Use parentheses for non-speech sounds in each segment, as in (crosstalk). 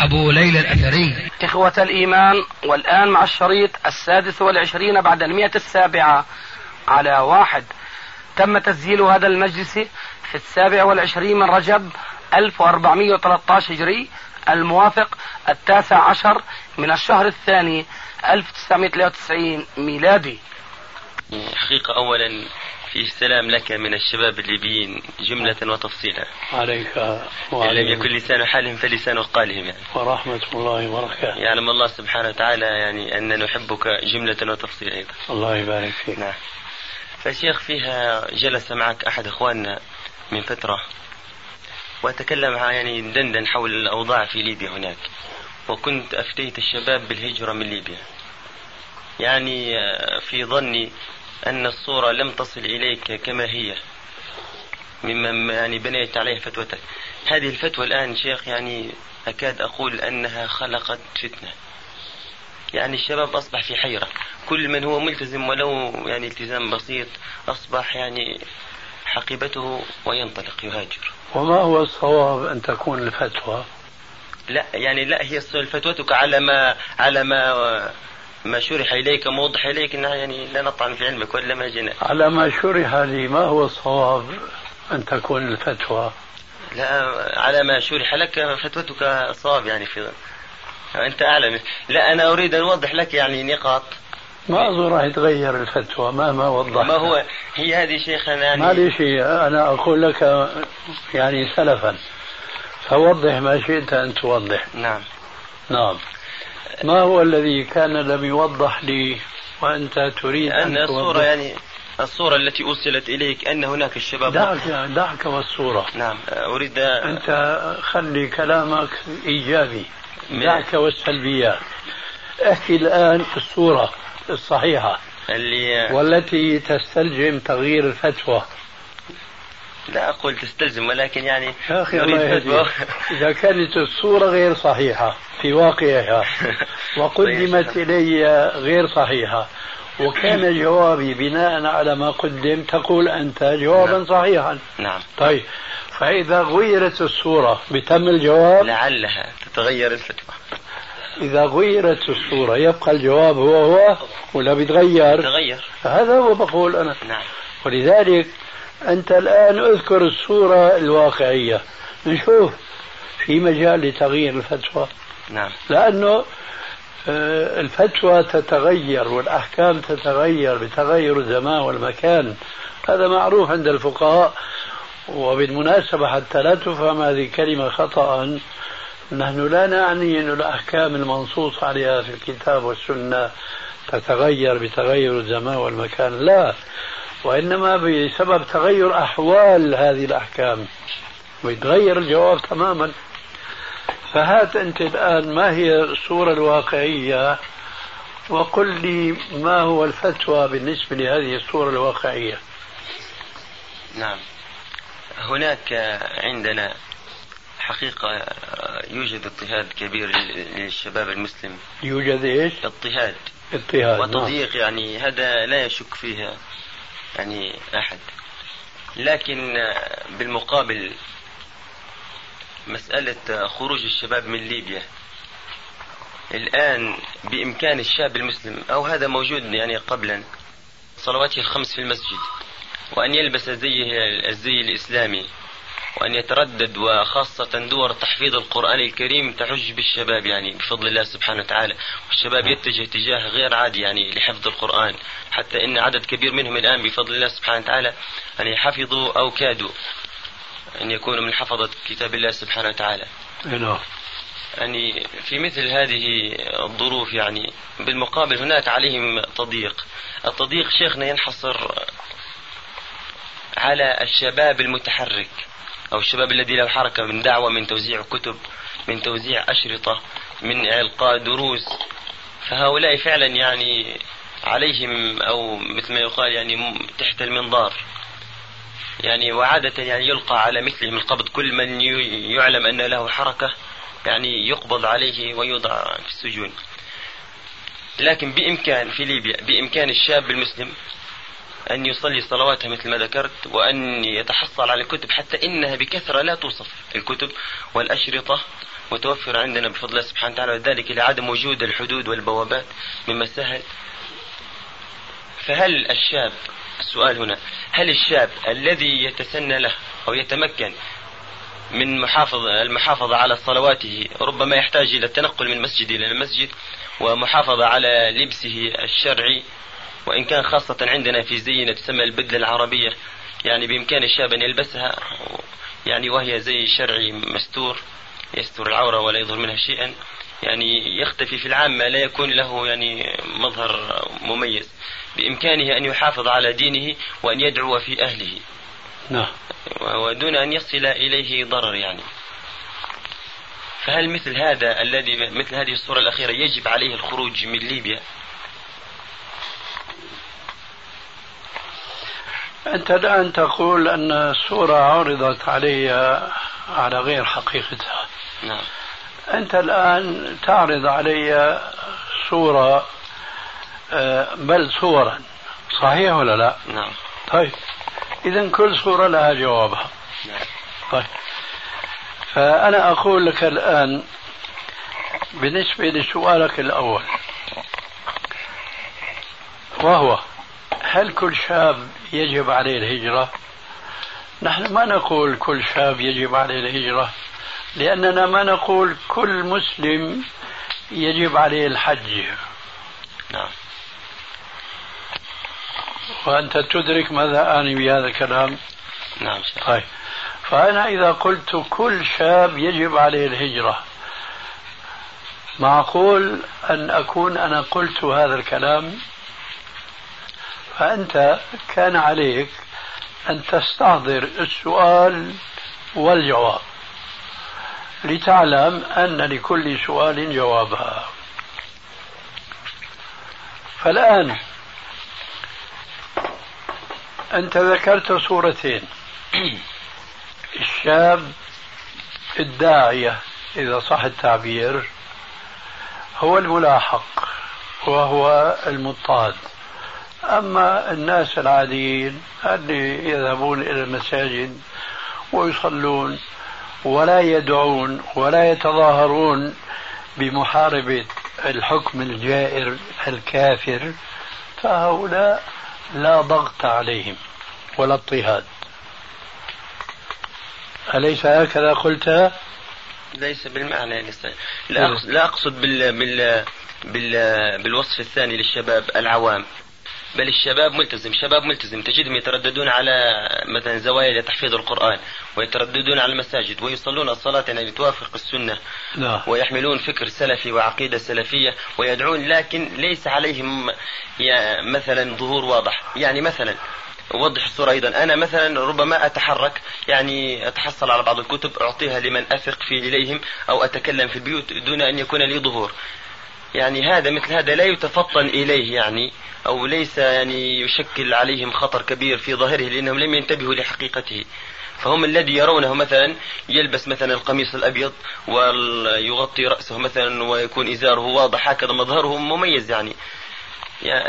أبو ليلى الأثري. إخوة الإيمان والآن مع الشريط السادس والعشرين بعد المئة السابعة على واحد. تم تسجيل هذا المجلس في السابع والعشرين من رجب 1413 هجري الموافق التاسع عشر من الشهر الثاني 1993 ميلادي. حقيقة أولا في السلام لك من الشباب الليبيين جملة وتفصيلا. عليك إن لم يكن لسان حالهم فلسان قالهم يعني. ورحمة الله وبركاته. يعلم الله سبحانه وتعالى يعني أن نحبك جملة وتفصيلا أيضا. الله يبارك فيك. نعم. فشيخ فيها جلس معك أحد إخواننا من فترة وتكلم يعني دندن حول الأوضاع في ليبيا هناك. وكنت أفتيت الشباب بالهجرة من ليبيا. يعني في ظني أن الصورة لم تصل إليك كما هي. مما يعني بنيت عليه فتوتك. هذه الفتوى الآن شيخ يعني أكاد أقول أنها خلقت فتنة. يعني الشباب أصبح في حيرة. كل من هو ملتزم ولو يعني التزام بسيط أصبح يعني حقيبته وينطلق يهاجر. وما هو الصواب أن تكون الفتوى؟ لا يعني لا هي فتوتك على ما على ما ما شرح إليك موضح إليك أنها يعني لا نطعن في علمك ولا ما جينا. على ما شرح لي ما هو الصواب أن تكون الفتوى؟ لا على ما شرح لك فتوتك صواب يعني في أنت أعلم. لا أنا أريد أن أوضح لك يعني نقاط. ما أظن راح يتغير الفتوى؟ مهما وضح ما هو؟ هي هذه شيخنا يعني ما لي شيء. أنا أقول لك يعني سلفا. فوضح ما شئت أن توضح. نعم. نعم. ما هو الذي كان لم يوضح لي وأنت تريد أن, أن الصورة يعني الصورة التي أوصلت إليك أن هناك الشباب دعك دعك والصورة. نعم أريد أنت خلي كلامك إيجابي. دعك والسلبيات. أحكي الآن الصورة الصحيحة اللي والتي تستلزم تغيير الفتوى. لا أقول تستلزم ولكن يعني يا أخي الله. إذا كانت الصورة غير صحيحة في واقعها (laughs) وقدمت إلي غير صحيحة وكان (laughs) جوابي بناء على ما قدم تقول أنت جوابا نعم. صحيحا. نعم. طيب فإذا غيرت الصورة بتم الجواب؟ لعلها تتغير الفتوى. إذا غيرت الصورة يبقى الجواب هو هو ولا بيتغير؟ تغير هذا هو بقول أنا. نعم. ولذلك أنت الآن أذكر الصورة الواقعية. نشوف في مجال لتغيير الفتوى. نعم. لأنه آه، الفتوى تتغير والأحكام تتغير بتغير الزمان والمكان. هذا معروف عند الفقهاء وبالمناسبة حتى لا تفهم هذه الكلمة خطأ. نحن لا نعني أن الأحكام المنصوص عليها في الكتاب والسنة تتغير بتغير الزمان والمكان. لا. وإنما بسبب تغير أحوال هذه الأحكام ويتغير الجواب تماما. فهات أنت الآن ما هي الصورة الواقعية وقل لي ما هو الفتوى بالنسبة لهذه الصورة الواقعية. نعم. هناك عندنا حقيقة يوجد اضطهاد كبير للشباب المسلم. يوجد إيش؟ اضطهاد. اضطهاد نعم. وتضييق يعني هذا لا يشك فيها. يعني أحد. لكن بالمقابل مسألة خروج الشباب من ليبيا الآن بإمكان الشاب المسلم أو هذا موجود يعني قبلا صلواته الخمس في المسجد وأن يلبس زيه الزي الإسلامي. وأن يتردد وخاصة دور تحفيظ القرآن الكريم تحج بالشباب يعني بفضل الله سبحانه وتعالى. والشباب يتجه اتجاه غير عادي يعني لحفظ القرآن. حتى إن عدد كبير منهم الآن بفضل الله سبحانه وتعالى يعني حفظوا أو كادوا أن يكونوا من حفظة كتاب الله سبحانه وتعالى. نعم. يعني في مثل هذه الظروف يعني بالمقابل هناك عليهم تضييق. التضييق شيخنا ينحصر على الشباب المتحرك. أو الشباب الذي له حركة من دعوة من توزيع كتب من توزيع أشرطة من إلقاء دروس. فهؤلاء فعلا يعني عليهم أو مثل ما يقال يعني تحت المنظار. يعني وعادة يعني يلقى على مثلهم القبض كل من يعلم أن له حركة يعني يقبض عليه ويوضع في السجون. لكن بإمكان في ليبيا بإمكان الشاب المسلم أن يصلي صلواته مثل ما ذكرت وأن يتحصل على الكتب حتى إنها بكثرة لا توصف الكتب والأشرطة متوفرة عندنا بفضل الله سبحانه وتعالى وذلك لعدم وجود الحدود والبوابات مما سهل فهل الشاب السؤال هنا هل الشاب الذي يتسنى له أو يتمكن من محافظة المحافظة على صلواته ربما يحتاج إلى التنقل من مسجد إلى مسجد ومحافظة على لبسه الشرعي وإن كان خاصة عندنا في زينا تسمى البدلة العربية يعني بإمكان الشاب أن يلبسها يعني وهي زي شرعي مستور يستر العورة ولا يظهر منها شيئا يعني يختفي في العامة لا يكون له يعني مظهر مميز. بإمكانه أن يحافظ على دينه وأن يدعو في أهله. نعم. ودون أن يصل إليه ضرر يعني. فهل مثل هذا الذي مثل هذه الصورة الأخيرة يجب عليه الخروج من ليبيا؟ أنت الآن تقول أن الصورة عرضت علي على غير حقيقتها. نعم. أنت الآن تعرض علي صورة آه، بل صورا صحيح ولا لا؟ نعم. طيب. إذا كل صورة لها جوابها. نعم. طيب. فأنا أقول لك الآن بالنسبة لسؤالك الأول. وهو هل كل شاب يجب عليه الهجرة؟ نحن ما نقول كل شاب يجب عليه الهجرة لأننا ما نقول كل مسلم يجب عليه الحج. نعم. وأنت تدرك ماذا أعني بهذا الكلام؟ نعم. طيب. فأنا إذا قلت كل شاب يجب عليه الهجرة معقول أن أكون أنا قلت هذا الكلام؟ فأنت كان عليك أن تستحضر السؤال والجواب لتعلم أن لكل سؤال جوابا فالآن أنت ذكرت صورتين (clears throat) الشاب الداعية إذا صح التعبير هو الملاحق وهو المضطهد. أما الناس العاديين اللي يذهبون إلى المساجد ويصلون ولا يدعون ولا يتظاهرون بمحاربة الحكم الجائر الكافر فهؤلاء لا ضغط عليهم ولا اضطهاد. أليس هكذا قلت؟ ليس بالمعنى لا أقصد, لا أقصد بال بال بال بالوصف الثاني للشباب العوام. بل الشباب ملتزم شباب ملتزم. تجدهم يترددون على مثلا زوايا لتحفيظ القرآن ويترددون على المساجد ويصلون الصلاة يعني توافق السنة. لا. ويحملون فكر سلفي وعقيدة سلفية ويدعون لكن ليس عليهم مثلا ظهور واضح. يعني مثلا أوضح الصورة أيضا. أنا مثلا ربما أتحرك يعني أتحصل على بعض الكتب أعطيها لمن أثق في إليهم أو أتكلم في البيوت دون أن يكون لي ظهور. يعني هذا مثل هذا لا يتفطن إليه يعني أو ليس يعني يشكل عليهم خطر كبير في ظاهره لأنهم لم ينتبهوا لحقيقته. فهم الذي يرونه مثلا يلبس مثلا القميص الأبيض ويغطي رأسه مثلا ويكون إزاره واضح هكذا مظهره مميز يعني.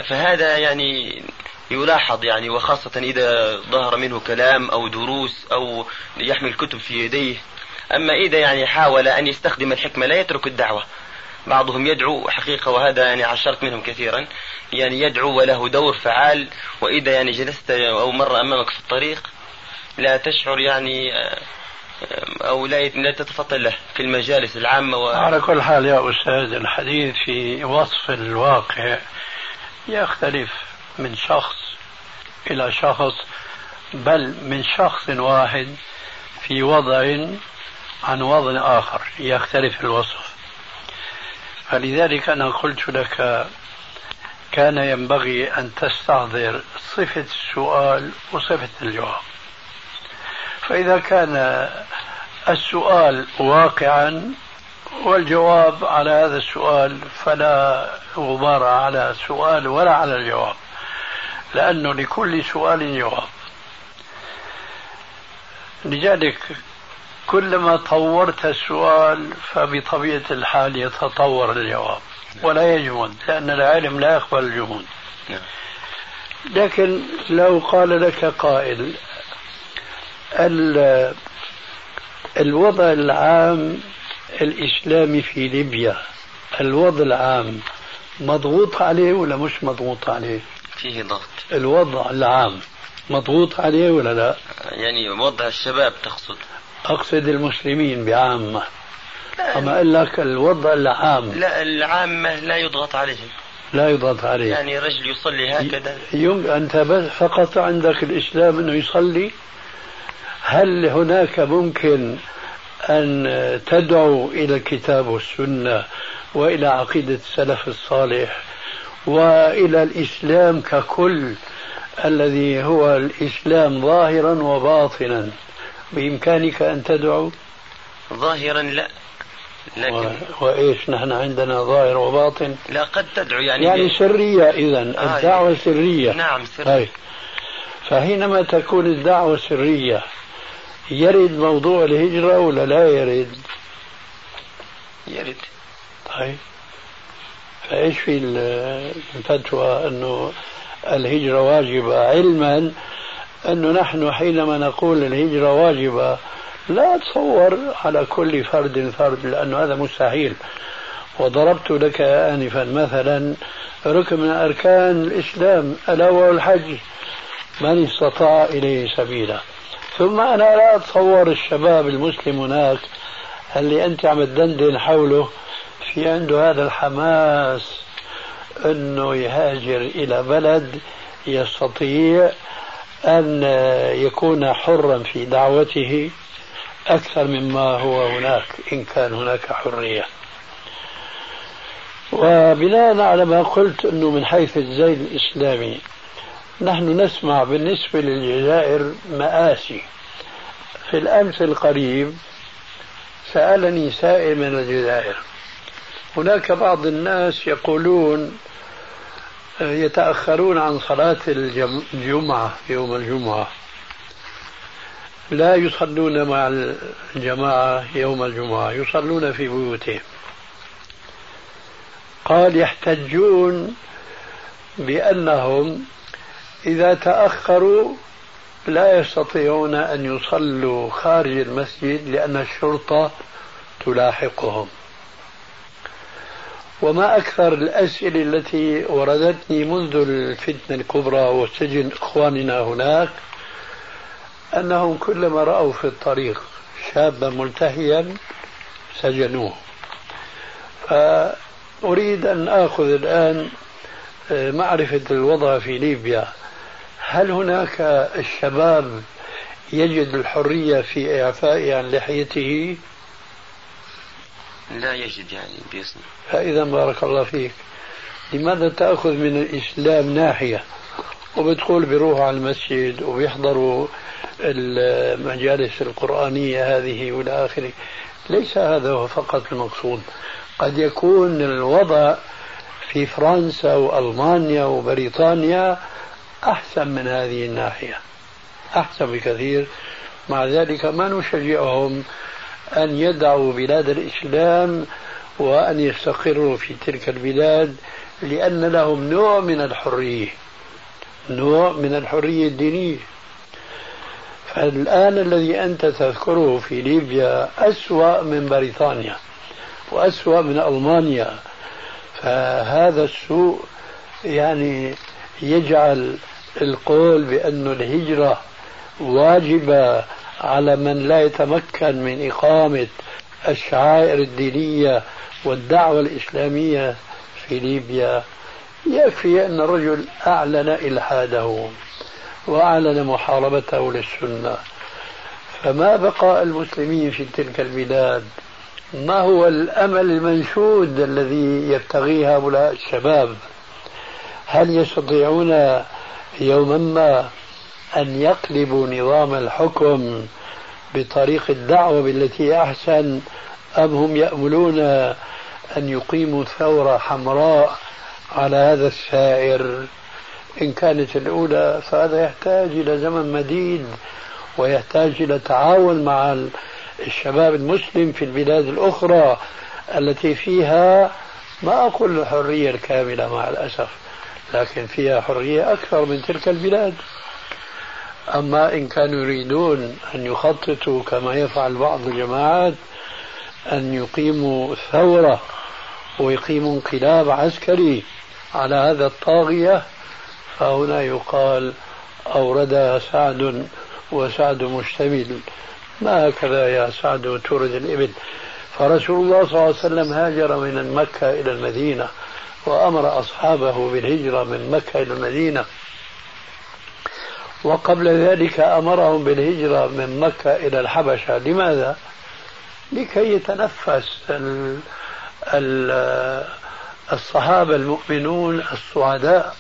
فهذا يعني يلاحظ يعني وخاصة إذا ظهر منه كلام أو دروس أو يحمل كتب في يديه. أما إذا يعني حاول أن يستخدم الحكمة لا يترك الدعوة. بعضهم يدعو حقيقة وهذا يعني عشرت منهم كثيرا. يعني يدعو وله دور فعال وإذا يعني جلست أو مر أمامك في الطريق لا تشعر يعني أو لا لا تتفطن له في المجالس العامة و... على كل حال يا أستاذ الحديث في وصف الواقع يختلف من شخص إلى شخص بل من شخص واحد في وضع عن وضع آخر يختلف الوصف. فلذلك أنا قلت لك كان ينبغي أن تستحضر صفة السؤال وصفة الجواب. فإذا كان السؤال واقعا والجواب على هذا السؤال فلا غبار على السؤال ولا على الجواب لأنه لكل سؤال جواب. لذلك كلما طورت السؤال فبطبيعة الحال يتطور الجواب. ولا يجمد لأن العلم لا يقبل الجمود. لكن لو قال لك قائل الوضع العام الإسلامي في ليبيا الوضع العام مضغوط عليه ولا مش مضغوط عليه؟ فيه ضغط. الوضع العام مضغوط عليه ولا لا؟ يعني وضع الشباب تقصد. أقصد المسلمين بعامة. أما أقول لك الوضع العام لا العامة لا يضغط عليهم. لا يضغط عليه يعني رجل يصلي هكذا. يوم أنت بس فقط عندك الإسلام أنه يصلي. هل هناك ممكن أن تدعو إلى الكتاب والسنة وإلى عقيدة السلف الصالح وإلى الإسلام ككل الذي هو الإسلام ظاهرا وباطنا؟ بإمكانك أن تدعو؟ ظاهرا لا. لكن و... وإيش نحن عندنا ظاهر وباطن؟ لا قد تدعو يعني يعني سرية إذا آه الدعوة سرية. نعم سرية. هاي. فحينما تكون الدعوة سرية يرد موضوع الهجرة ولا لا يرد؟ يرد. طيب. فإيش في الفتوى أنه الهجرة واجبة علما انه نحن حينما نقول الهجرة واجبة لا أتصور على كل فرد فرد لأنه هذا مستحيل. وضربت لك آنفا مثلا ركن من أركان الإسلام ألا وهو الحج. من استطاع إليه سبيلا. ثم أنا لا أتصور الشباب المسلم هناك اللي أنت عم تدندن حوله في عنده هذا الحماس أنه يهاجر إلى بلد يستطيع أن يكون حرا في دعوته أكثر مما هو هناك إن كان هناك حرية. وبناء على ما قلت أنه من حيث الزي الإسلامي نحن نسمع بالنسبة للجزائر مآسي. في الأمس القريب سألني سائل من الجزائر هناك بعض الناس يقولون يتأخرون عن صلاة الجمعة يوم الجمعة. لا يصلون مع الجماعة يوم الجمعة يصلون في بيوتهم. قال يحتجون بأنهم إذا تأخروا لا يستطيعون أن يصلوا خارج المسجد لأن الشرطة تلاحقهم. وما أكثر الأسئلة التي وردتني منذ الفتنة الكبرى وسجن إخواننا هناك أنهم كلما رأوا في الطريق شابا ملتهيا سجنوه. فأريد أن آخذ الآن آه، معرفة الوضع في ليبيا. هل هناك الشباب يجد الحرية في إعفائه عن لحيته؟ لا يجد يعني بيصنع فإذا بارك الله فيك. لماذا تأخذ من الإسلام ناحية؟ وبتقول بيروحوا على المسجد وبيحضروا المجالس القرآنية هذه والى آخره. ليس هذا هو فقط المقصود. قد يكون الوضع في فرنسا وألمانيا وبريطانيا أحسن من هذه الناحية. أحسن بكثير. مع ذلك ما نشجعهم أن يدعوا بلاد الإسلام وأن يستقروا في تلك البلاد لأن لهم نوع من الحرية نوع من الحرية الدينية. الآن الذي أنت تذكره في ليبيا أسوأ من بريطانيا وأسوأ من ألمانيا. فهذا السوء يعني يجعل القول بأن الهجرة واجبة على من لا يتمكن من إقامة الشعائر الدينية والدعوة الإسلامية في ليبيا. يكفي أن الرجل أعلن إلحاده وأعلن محاربته للسنة. فما بقاء المسلمين في تلك البلاد؟ ما هو الأمل المنشود الذي يبتغيه هؤلاء الشباب؟ هل يستطيعون يوما ما أن يقلبوا نظام الحكم بطريق الدعوة بالتي أحسن أم هم يأملون أن يقيموا ثورة حمراء على هذا السائر؟ إن كانت الأولى فهذا يحتاج إلى زمن مديد ويحتاج إلى تعاون مع الشباب المسلم في البلاد الأخرى التي فيها ما أقول الحرية الكاملة مع الأسف لكن فيها حرية أكثر من تلك البلاد. أما إن كانوا يريدون أن يخططوا كما يفعل بعض الجماعات أن يقيموا ثورة ويقيموا انقلاب عسكري على هذا الطاغية فهنا يقال أوردها سعد وسعد مشتمل. ما هكذا يا سعد تورد الإبل؟ فرسول الله صلى الله عليه وسلم هاجر من مكة إلى المدينة وأمر أصحابه بالهجرة من مكة إلى المدينة. وقبل ذلك أمرهم بالهجرة من مكة إلى الحبشة. لماذا؟ لكي يتنفس ال ال الصحابة المؤمنون السعداء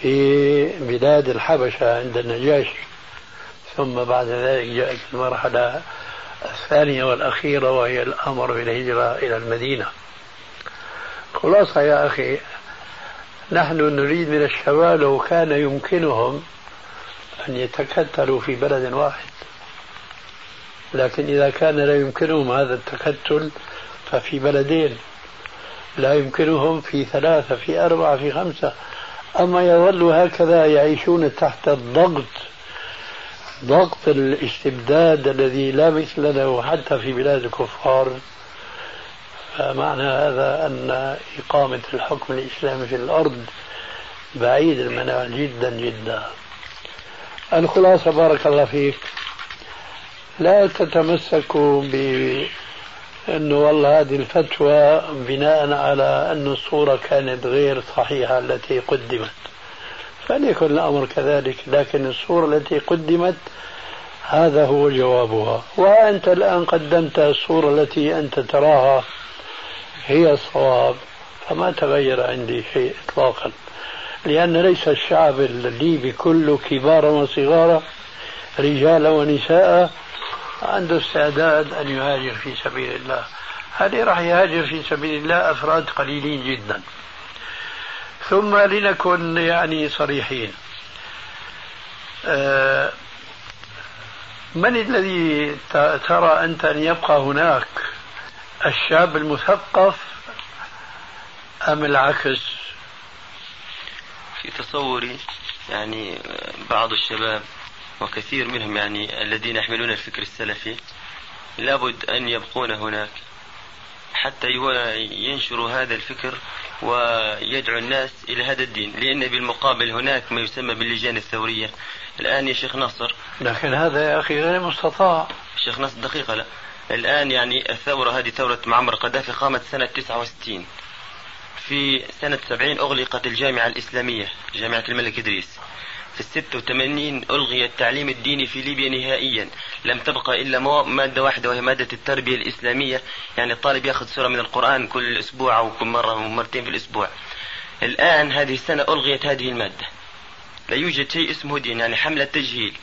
في بلاد الحبشة عند النجاشي. ثم بعد ذلك جاءت المرحلة الثانية والأخيرة وهي الأمر بالهجرة إلى المدينة. خلاصة يا أخي نحن نريد من الشباب لو كان يمكنهم أن يتكتلوا في بلد واحد. لكن إذا كان لا يمكنهم هذا التكتل ففي بلدين. لا يمكنهم في ثلاثة في أربعة في خمسة. أما يظلوا هكذا يعيشون تحت الضغط ضغط الاستبداد الذي لا مثل له حتى في بلاد الكفار. فمعنى هذا أن إقامة الحكم الإسلامي في الأرض بعيد المنال جدا جدا. الخلاصة بارك الله فيك. لا تتمسكوا بأنه والله هذه الفتوى بناء على أن الصورة كانت غير صحيحة التي قدمت. فليكن الأمر كذلك لكن الصورة التي قدمت هذا هو جوابها. وأنت الآن قدمت الصورة التي أنت تراها هي الصواب. فما تغير عندي شيء إطلاقا. لأن ليس الشعب الليبي كله كبارا وصغارا رجالا ونساء عنده استعداد أن يهاجر في سبيل الله. هذه راح يهاجر في سبيل الله أفراد قليلين جدا. ثم لنكن يعني صريحين. آه، من الذي ترى أنت أن يبقى هناك الشاب المثقف أم العكس؟ في تصوري يعني بعض الشباب وكثير منهم يعني الذين يحملون الفكر السلفي لابد أن يبقون هناك حتى ينشروا هذا الفكر ويدعو الناس إلى هذا الدين لأن بالمقابل هناك ما يسمى باللجان الثورية. الآن يا شيخ ناصر. لكن هذا يا أخي غير مستطاع. شيخ ناصر دقيقة لا. الآن يعني الثورة هذه ثورة معمر القذافي قامت سنة 69 في سنة 70 أغلقت الجامعة الإسلامية جامعة الملك إدريس. في الستة وثمانين ألغي التعليم الديني في ليبيا نهائيا. لم تبقى إلا مادة واحدة وهي مادة التربية الإسلامية. يعني الطالب يأخذ سورة من القرآن كل أسبوع أو كل مرة مرتين في الأسبوع. الآن هذه السنة ألغيت هذه المادة. لا يوجد شيء اسمه دين يعني حملة تجهيل.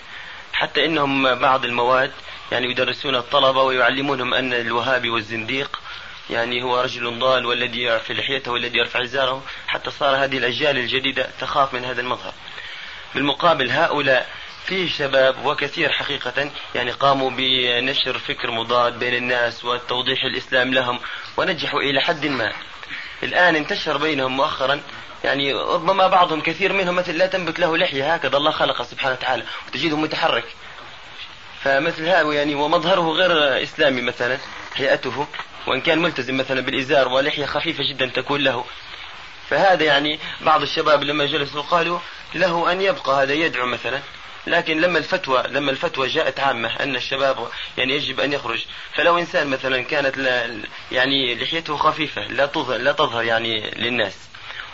حتى إنهم بعض المواد يعني يدرسون الطلبة ويعلمونهم أن الوهابي والزنديق يعني هو رجل ضال والذي يرفع لحيته والذي يرفع إزاره حتى صار هذه الأجيال الجديدة تخاف من هذا المظهر. بالمقابل هؤلاء فيه شباب وكثير حقيقة يعني قاموا بنشر فكر مضاد بين الناس وتوضيح الإسلام لهم ونجحوا إلى حد ما. الآن انتشر بينهم مؤخرا يعني ربما بعضهم كثير منهم مثل لا تنبت له لحية هكذا الله خلقه سبحانه وتعالى وتجده متحرك. فمثل هذا يعني ومظهره غير إسلامي مثلا. هيئته وإن كان ملتزم مثلا بالإزار ولحية خفيفة جدا تكون له. فهذا يعني بعض الشباب لما جلسوا قالوا له أن يبقى هذا يدعو مثلا. لكن لما الفتوى لما الفتوى جاءت عامة أن الشباب يعني يجب أن يخرج فلو إنسان مثلا كانت لا يعني لحيته خفيفة لا تظهر لا تظهر يعني للناس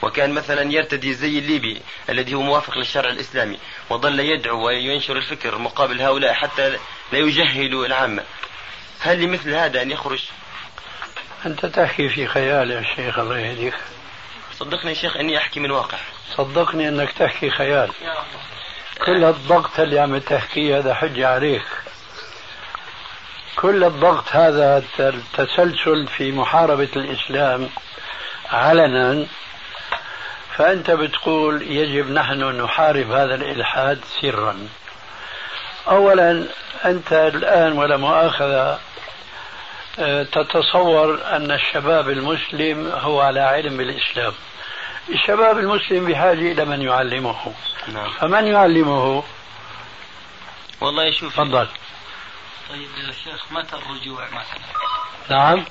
وكان مثلا يرتدي زي الليبي الذي هو موافق للشرع الإسلامي وظل يدعو وينشر الفكر مقابل هؤلاء حتى لا يجهلوا العامة. هل لمثل هذا أن يخرج؟ أنت تحكي في خيال يا شيخ الله يهديك. صدقني يا شيخ أني أحكي من واقع. صدقني أنك تحكي خيال. كل الضغط اللي عم تحكيه هذا حجة عليك. كل الضغط هذا التسلسل في محاربة الإسلام علنا. فأنت بتقول يجب نحن نحارب هذا الإلحاد سرا. أولا أنت الآن ولا مؤاخذة تتصور أن الشباب المسلم هو على علم بالإسلام الشباب المسلم بحاجة إلى من يعلمه. نعم. فمن يعلمه؟ والله شوف تفضل. طيب يا شيخ متى الرجوع مثلا؟ نعم.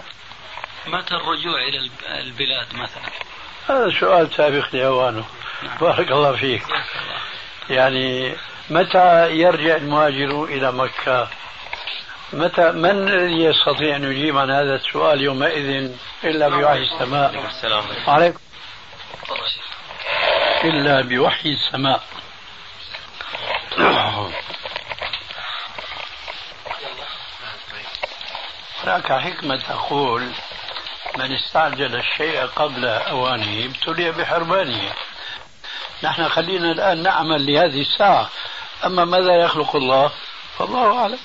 متى الرجوع إلى البلاد مثلا؟ هذا سؤال سابق لأوانه نعم. بارك الله فيك. يعني متى يرجع المهاجر إلى مكة؟ متى من يستطيع أن يجيب عن هذا السؤال يومئذ إلا بوحي السماء؟ السلام. عليكم إلا بوحي السماء. هناك حكمة تقول من استعجل الشيء قبل أوانه ابتلي بحرمانه نحن خلينا الآن نعمل لهذه الساعة. أما ماذا يخلق الله؟ فالله أعلم.